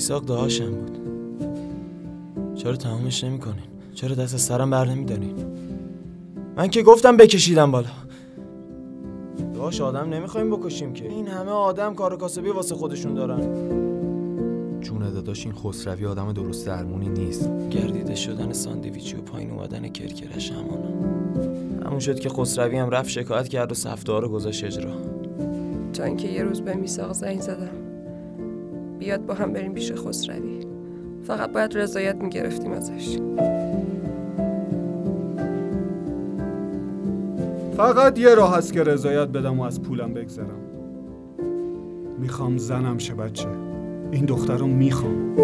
ایساق دهاشم بود. چرا تمامش نمی‌کنین؟ چرا دست از سرم بر نمیدارین؟ من که گفتم بکشیدم بالا. داشت آدم نمی‌خوایم بکشیم که. این همه آدم کار کاسبی واسه خودشون دارن. جون داداش این خسروی آدم درست درمونی نیست. گردیده شدن ساندویچی و پایین اومدن کرکرش همانا. همون شد که خسروی هم رفت شکایت کرد و سفتار رو گذاشت اجرا. تا اینکه یه روز به میساق زنگ زدم. بیاد با هم بریم پیش خسروی. فقط باید رضایت می‌گرفتیم ازش. فقط یه راه هست که رضایت بدم و از پولم بگذرم. می‌خوام زنم شه بچه. این دختر رو می‌خوام.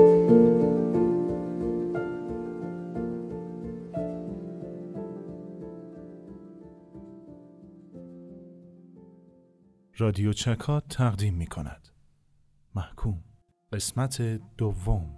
رادیو چکات تقدیم می کند محکوم. قسمت دوم.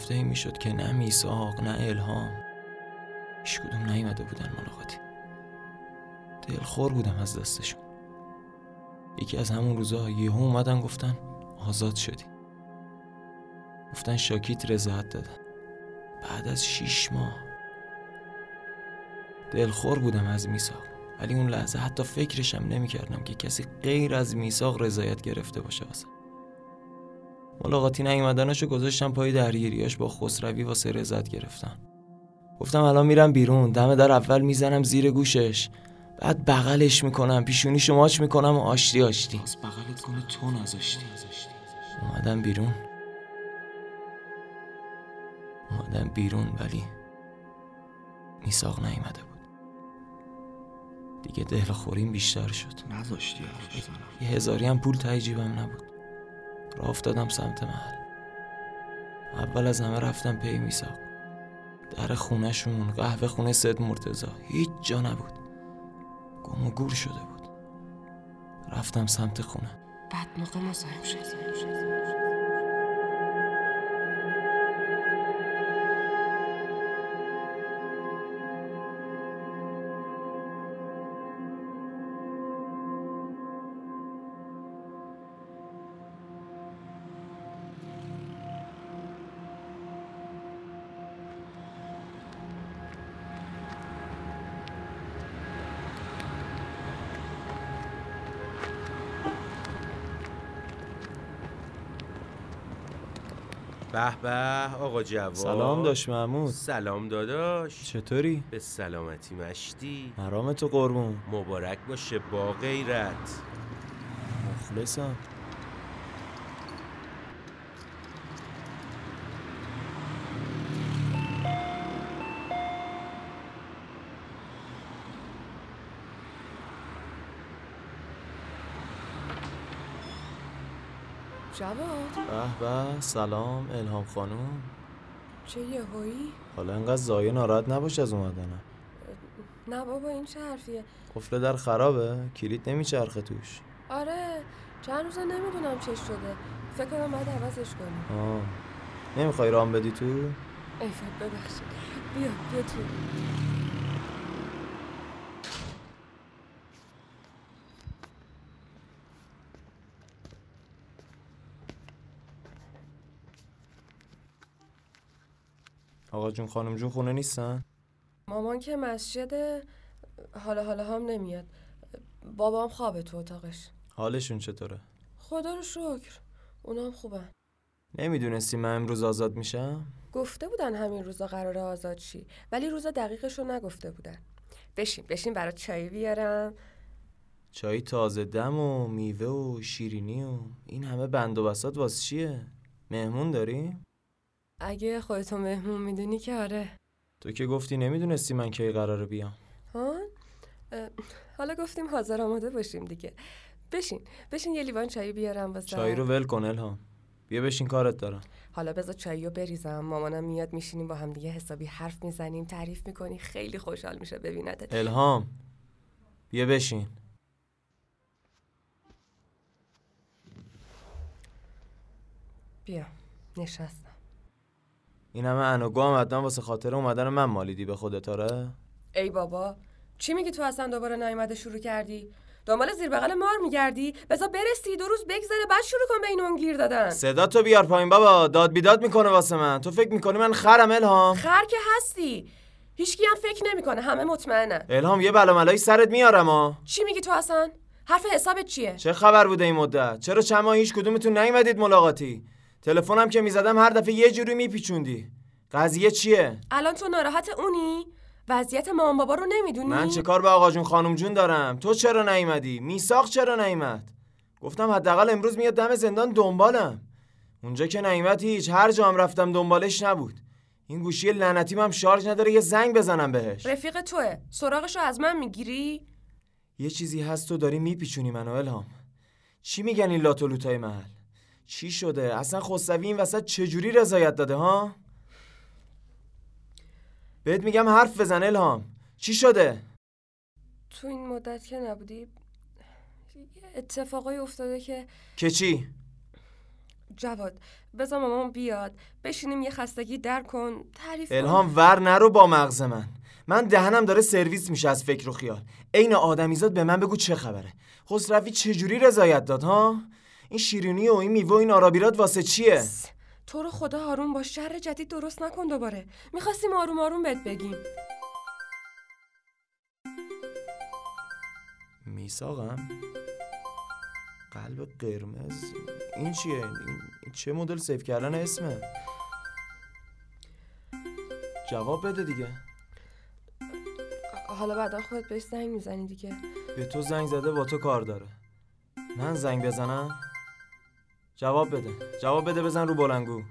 هفته ای می‌شد که نه میساق نه الهام. هیچ کدوم نیومده بودن ملاقاتی. دلخور بودم از دستشون. یکی از همون روزا یهو اومدن گفتن آزاد شدی. گفتن شاکیت رضایت دادن. بعد از شیش ماه. دلخور بودم از میساق ولی اون لحظه حتی فکرشم نمی‌کردم که کسی غیر از میساق رضایت گرفته باشه واسه. ملاقاتی نیومدنشو گذاشتم پای درگیریاش با خسروی واسه رضایت گرفتن گفتم الان میرم بیرون دم در اول می‌زنم زیر گوشش. بعد بغلش می‌کنم پیشونیشو ماچ می‌کنم و آشتی آشتی. از بغلت کنه تو نذاشتی. اومدم بیرون. اومدم بیرون ولی میساق نیومده بود. دیگه دل خوریم بیشتر شد. نذاشتی بزنم. یه هزاری هم پول تای جیبم نبود. راه افتادم سمت محل. اول از همه رفتم پی میساق در خونهشون قهوه خونه سید مرتزا هیچ جا نبود. گم و گور شده بود. رفتم سمت خونه. بعد موقع مزاحم شد به به آقا جواد. سلام داش محمود. سلام داداش. چطوری؟ به سلامتی مشتی. مرام تو قربون. مبارک باشه با غیرت. مخلصم. جواد به به سلام الهام خانوم چه یهویی؟ حالا انقدر زایه ناراحت نباش از اومدنم نه بابا این چه حرفیه؟ قفل در خرابه کلید نمیچرخه توش. آره چند روزا نمی‌دونم چش شده. فکر کنم باید عوضش کنیم. آه. نمی‌خوای رام بدی تو؟ ایفاد ببخشید. بیا بیا تو. آقا جون خانم جون خونه نیستن؟ مامان که مسجد حالا حالا هم نمیاد بابام خوابه تو اتاقش حالشون چطوره؟ خدا رو شکر اونا هم خوبن نمی‌دونستی من امروز آزاد میشم؟ گفته بودن همین روزا قرار آزاد شی ولی روز دقیقش رو نگفته بودن بشین بشین برات چای بیارم چای تازه دم و میوه و شیرینی و این همه بند و بسات واسه چیه؟ مهمون داریم؟ اگه خودتو مهمون می‌دونی که آره. تو که گفتی نمی‌دونستی من کی قراره بیام. ها؟ حالا گفتیم حاضر آماده باشیم دیگه. بشین بشین یه لیوان چای بیارم واسه. چای رو ول کن الهام. بیا بشین کارت دارم. حالا بذار چایی رو بریزم. مامانم میاد میشینیم با هم دیگه حسابی حرف می‌زنیم تعریف می‌کنی. خیلی خوشحال میشه ببیندت الهام بیا بشین. بیا نشستم. این همه انوگو هم حتما واسه خاطر اومدن من مالیدی به خودت آره؟ ای بابا چی میگی تو اصلا دوباره نیومده شروع کردی؟ دنبال زیر بغل مار میگردی؟ بذار برسی دو روز بگذره بعد شروع کن به این اون گیر دادن. صدا تو بیار پایین بابا داد بیداد می‌کنه واسه من. تو فکر می‌کنی من خرم الهام؟ خر که هستی. هیچکی هم فکر نمی‌کنه همه مطمئنن. الهام یه بلا ملایی سرت میارم ها. چی میگی تو اصلا؟ حرف حسابت چیه؟ چه خبر بوده این مدت؟ چرا چند ماه هیچ کدومتون نیومدید ملاقاتی؟ تلفنم که می‌زدم هر دفعه یه جوری میپیچوندی. قضیه چیه؟ الان تو ناراحت اونی؟ وضعیت مامان بابا رو نمی‌دونی؟ من چه کار به آقا جون خانم جون دارم؟ تو چرا نیومدی؟ میساق چرا نیومد؟ گفتم حداقل امروز میاد دم زندان دنبالم. اونجا که نیومد هیچ هر جا هم رفتم دنبالش نبود. این گوشی لعنتیم هم شارژ نداره یه زنگ بزنم بهش. رفیق توه. سراغش رو از من می‌گیری؟ یه چیزی هست تو داری میپیچونی منو الهام. چی میگن این لاتولوتای محل؟ چی شده؟ اصلا خسروی این وسط چجوری رضایت داده ها؟ بهت میگم حرف بزن الهام. چی شده؟ تو این مدت که نبودی اتفاقای افتاده که که چی؟ جواد بذار مامان بیاد. بشینیم یه خستگی در کن تعریف کن. الهام ور نرو با مغز من. من دهنم داره سرویس میشه از فکر و خیال. عین آدمیزاد به من بگو چه خبره. خسروی چجوری رضایت داد ها؟ این شیرینی و این میوه و این آرابیرات واسه چیه؟ تو رو خدا آروم باش شر جدید درست نکن دوباره. می‌خواستیم آروم آروم بهت بگیم. میساقم قلب قرمز. این چیه؟ این چه مدل سیف کردن اسمه؟ جواب بده دیگه. حالا بعدا خودت بهش زنگ می‌زنی دیگه. به تو زنگ زده با تو کار داره. من زنگ بزنم؟ جواب بده. جواب بده بزن رو بلنگو.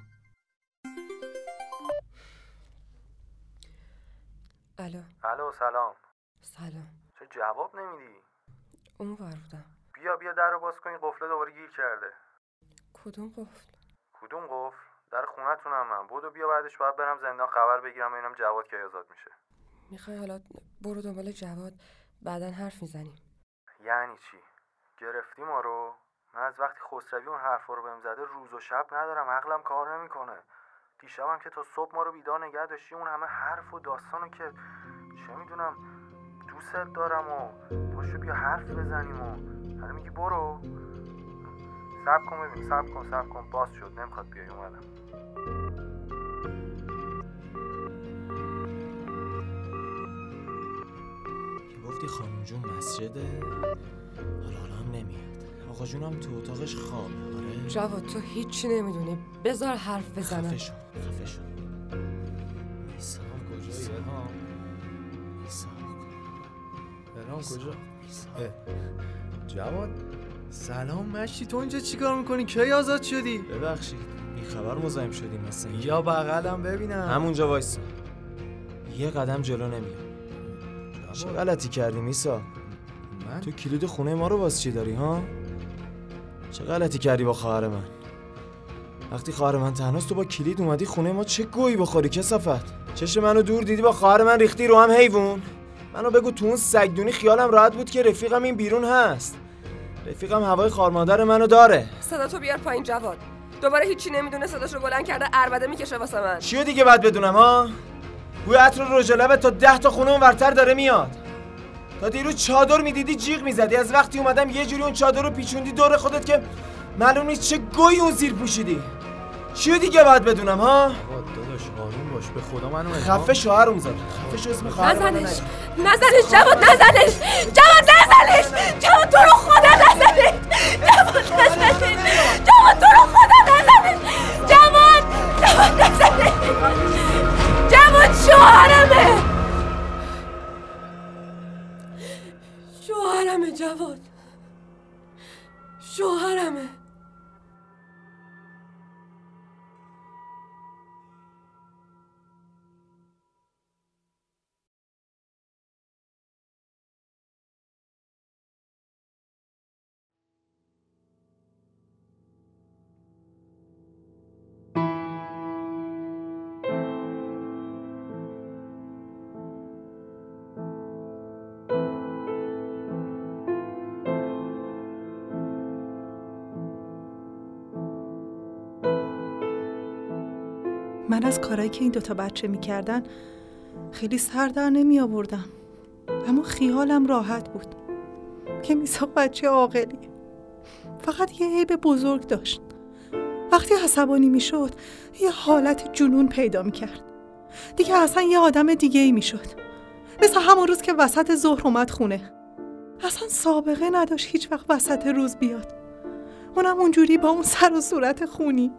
الو. الو سلام. سلام. چه جواب نمیدی؟ اون بودم. بیا بیا در رو باز کن این قفله دوباره گیر کرده. کدوم قفل؟ کدوم قفل؟ در خونتونم من بودو بیا بعدش باید برم زندان خبر بگیرم ببینم جواد کی آزاد میشه. می‌خوای حالا برو دنبال جواد بعدا حرف می‌زنیم. یعنی چی؟ گرفتی ما رو؟ من از وقتی خسروی اون حرفا رو بهم زده روز و شب ندارم عقلم کار نمی‌کنه. دیشبم که تا صبح ما رو بیدار نگه داشتی اون همه حرف و داستانو که چه می‌دونم دوستت دارم و پاشو بیا حرف بزنیم و حالا میگی برو. سب کن ببین سب کن سب کن. باز شد نمی‌خواد بیای اومدم. گفتی خانم جون مسجده؟ حالا حالا هم نمیاد. آقا جونم تو اتاقش خوابه آره. جواد تو هیچی نمی‌دونی. بذار حرف بزنم. خفه شو خفه شو. الان کجا. جواد سلام مشی تو اینجا چیکار می‌کنی؟ کی آزاد شدی؟ ببخشید بی خبر مزاحم شدیم مثل اینکه. یا بغلم ببینم. همونجا وایسا. یه قدم جلو نمیاد. چه غلطی کردی میسا من؟ تو کلید خونه ما رو باز چی داری ها؟ چه غلطی کردی با خواهر من؟ وقتی خواهر من تنهاست تو با کلید اومدی خونه ما چه گویی بخوری کسافت؟ چشم منو دور دیدی با خواهر من ریختی رو هم حیوون منو بگو تو اون سگدونی خیالم راحت بود که رفیقم این بیرون هست. رفیقم هوای خار مادر منو داره. صدا تو بیار پایین جواد. دوباره هیچی نمی‌دونه صداش رو بلند کرده اربده می‌کشه واسه من. چیو دیگه باید بدونم ها؟ بوی عطر رژ تا ده تا خونه اون ورتر داره میاد. تا دیروز چادر می‌دیدی جیغ می‌زدی. از وقتی اومدم یه جوری اون چادر رو پیچوندی دور خودت که معلوم نیست چه گوی اون زیر پوشیدی. چیو دیگه باید بدونم ها؟ داداش آروم باش. به خدا منو خفه شوهرم زد خفه شو اسم خواهر منو نزنش. نزنش جواد نزنش. جواد نزنش. جواد تو رو خدا نزنش. جواد نزنش. جواد تو رو خدا نزنش. جواد جواد نزنش. جواد شوهرمه. شوهرمه جواد. شوهرمه. من از کارایی که این دوتا بچه می‌کردن خیلی سر در نمی آوردم اما خیالم راحت بود که میساق بچه عاقلی. فقط یه عیب بزرگ داشت. وقتی عصبانی می‌شد یه حالت جنون پیدا می‌کرد. دیگه اصلا یه آدم دیگه ای می‌شد. مثل همون روز که وسط ظهر اومد خونه. اصلا سابقه نداشت هیچ وقت وسط روز بیاد. اونم اونجوری با اون سر و صورت خونی.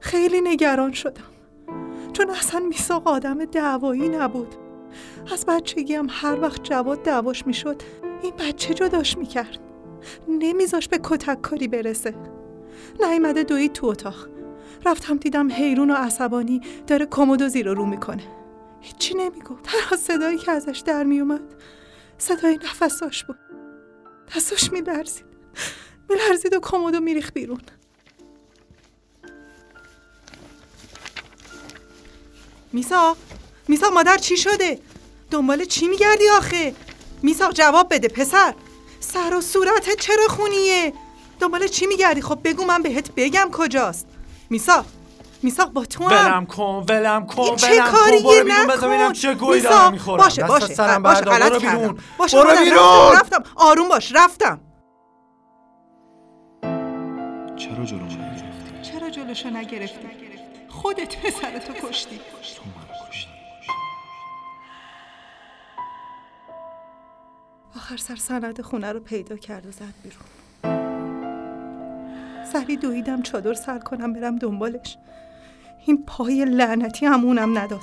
خیلی نگران شدم. چون اصلا میساق آدم دعوایی نبود. از بچگی هم هر وقت جواد دعواش می‌شد این بچه جداش می‌کرد. نمیذاش به کتک کاری برسه. نیومده دوید تو اتاق. رفتم دیدم حیرون و عصبانی داره کمدو زیر رو می‌کنه. هیچی نمی‌گفت. تنها صدایی که ازش در میومد صدای نفساش بود. دستاش میلرزید. میلرزید و کمدو میریخ بیرون. میساق میساق مادر چی شده؟ دنبال چی میگردی آخه؟ میساق جواب بده پسر. سر و صورتت چرا خونیه؟ دنبال چی میگردی؟ خب بگو من بهت بگم کجاست. میساق میساق با تو هم. ولم کن ولم کن این چه ولم کن. کاریه؟ برو بیرون بذار نکن ببینم چه گویی میساق، دارم می‌خورم. باشه باشه. سرم باشه غلط کردم. بیرون. باشه برو بیرون. رفتم, آروم باش رفتم. چرا جلو چرا جلوشو نگرفتی؟ خودت پسرتو کشتی. آخر سر سند خونه رو پیدا کرد و زد بیرون. سری دویدم چادر سر کنم برم دنبالش. این پای لعنتی همونم نداد.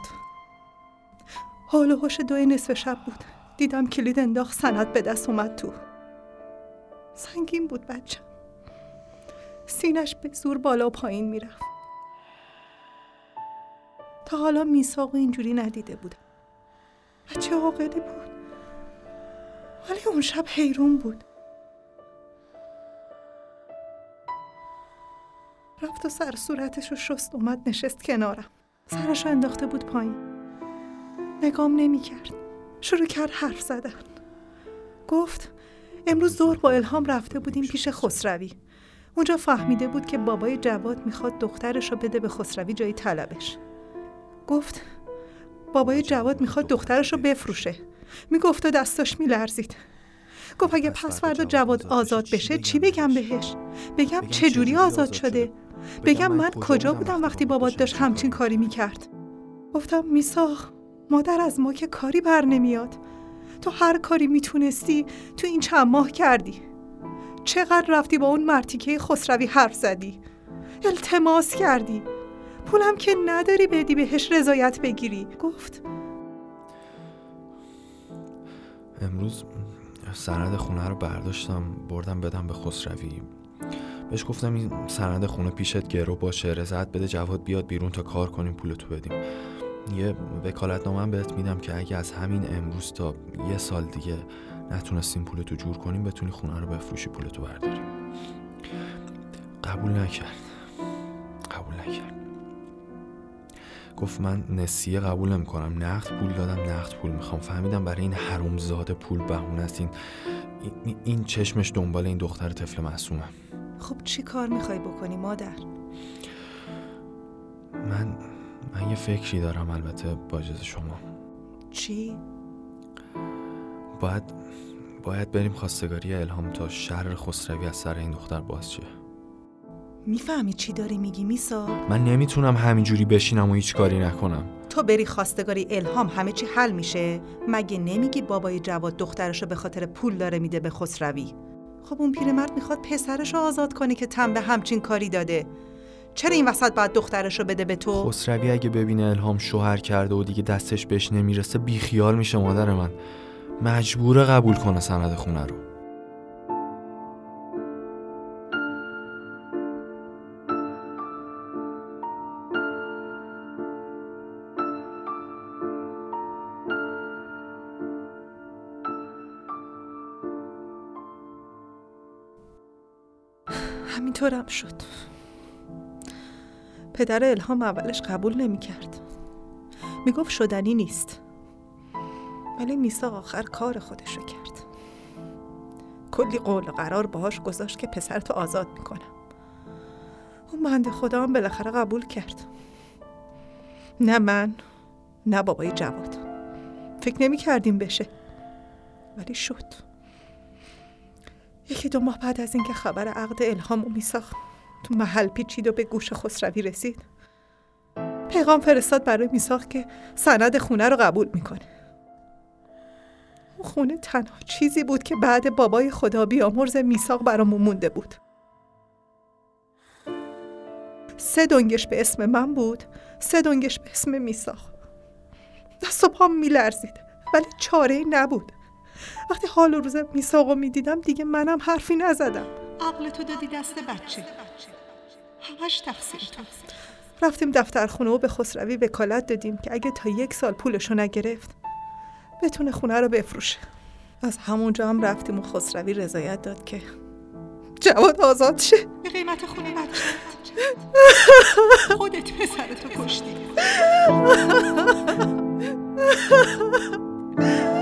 حال و هوش دوی نصف شب بود. دیدم کلید انداخت سند به دست اومد تو. سنگین بود بچه. سینش به زور بالا و پایین می‌رفت. حالا میساق اینجوری ندیده بودم بچه عاقلی بود. ولی اون شب حیرون بود. رفت و سر صورتش رو شست اومد نشست کنارم. سرش انداخته بود پایین. نگام نمی کرد شروع کرد حرف زدن. گفت امروز ظهر با الهام رفته بودیم پیش خسروی. اونجا فهمیده بود که بابای جواد می‌خواد دخترش رو بده به خسروی جای طلبش. گفت بابای جواد می‌خواد دخترش رو بفروشه. می‌گفت و دستاش میلرزید. گفت اگه پس فردا جواد آزاد بشه چی بگم بهش؟ بگم چه جوری آزاد شده؟ بگم من کجا بودم وقتی بابات داشت همچین کاری می‌کرد. گفتم میساخ مادر از ما که کاری بر نمیاد. تو هر کاری می‌تونستی تو این چند ماه کردی. چقدر رفتی با اون مرتیکه خسروی حرف زدی. التماس کردی. پولم که نداری بدی بهش رضایت بگیری. گفت. امروز سند خونه رو برداشتم بردم بدم به خسروی. بهش گفتم این سند خونه پیشت گرو باشه رضایت بده جواد بیاد بیرون تا کار کنیم پولتو بدیم. یه وکالتنامه هم بهت میدم که اگه از همین امروز تا یه سال دیگه نتونستیم پولتو جور کنیم بتونی خونه رو بفروشی پولتو برداری. قبول نکرد. قبول نکرد. گفت من نسیه قبول نمی‌کنم. نقد پول دادم نقد پول می‌خوام. فهمیدم برای این حرومزاده پول بهونه است. این این- این چشمش دنبال این دختر طفل معصومه. خب چی کار می‌خوای بکنی مادر؟ من من یه فکری دارم البته با اجازه شما. چی؟ باید باید بریم خواستگاری الهام تا شر خسروی از سر این دختر باز شه. می‌فهمی چی داری میگی میسا من نمی‌تونم همینجوری بشینم و هیچ کاری نکنم. تو بری خواستگاری الهام همه چی حل میشه. مگه نمیگی بابای جواد دخترشو به خاطر پول داره میده به خسروی؟ خب اون پیرمرد می‌خواد پسرشو آزاد کنه که تن به همچین کاری داده. چرا این وسط باید دخترشو بده به تو؟ خسروی اگه ببینه الهام شوهر کرده و دیگه دستش بهش نمی‌رسه بیخیال میشه مادر من. مجبور قبول کنه سند خونه رو. همینطورم شد. پدر الهام اولش قبول نمی‌کرد. می‌گفت شدنی نیست. ولی میساق آخر کار خودشو کرد. کلی قول و قرار باهاش گذاشت که پسرتو آزاد می‌کنم. اون بنده خدا هم بالاخره قبول کرد. نه من نه بابای جواد. فکر نمی کردیم بشه. ولی شد. یکی دو ماه بعد از اینکه خبر عقد الهام و میساخ تو محل پیچید و به گوش خسروی رسید. پیغام فرستاد برای میساخ که سند خونه رو قبول می‌کنه. خونه تنها چیزی بود که بعد بابای خدا بیامرز میساق برامون مونده بود. سه دنگش به اسم من بود سه دنگش به اسم میساق دست و پام میلرزید ولی چاره ای نبود. وقتی حال و روز میساق رو می‌دیدم دیگه منم حرفی نزدم. عقل تو دادی دست بچه. همش تقصیر تو. رفتیم دفتر خونه و به خسروی وکالت دادیم که اگه تا یک سال پولشو نگرفت بتونه خونه رو بفروشه. از همونجا هم رفتیم و خسروی رضایت داد که جواد آزاد شه. به قیمت خونه بچه خودت پسرتو کشتی.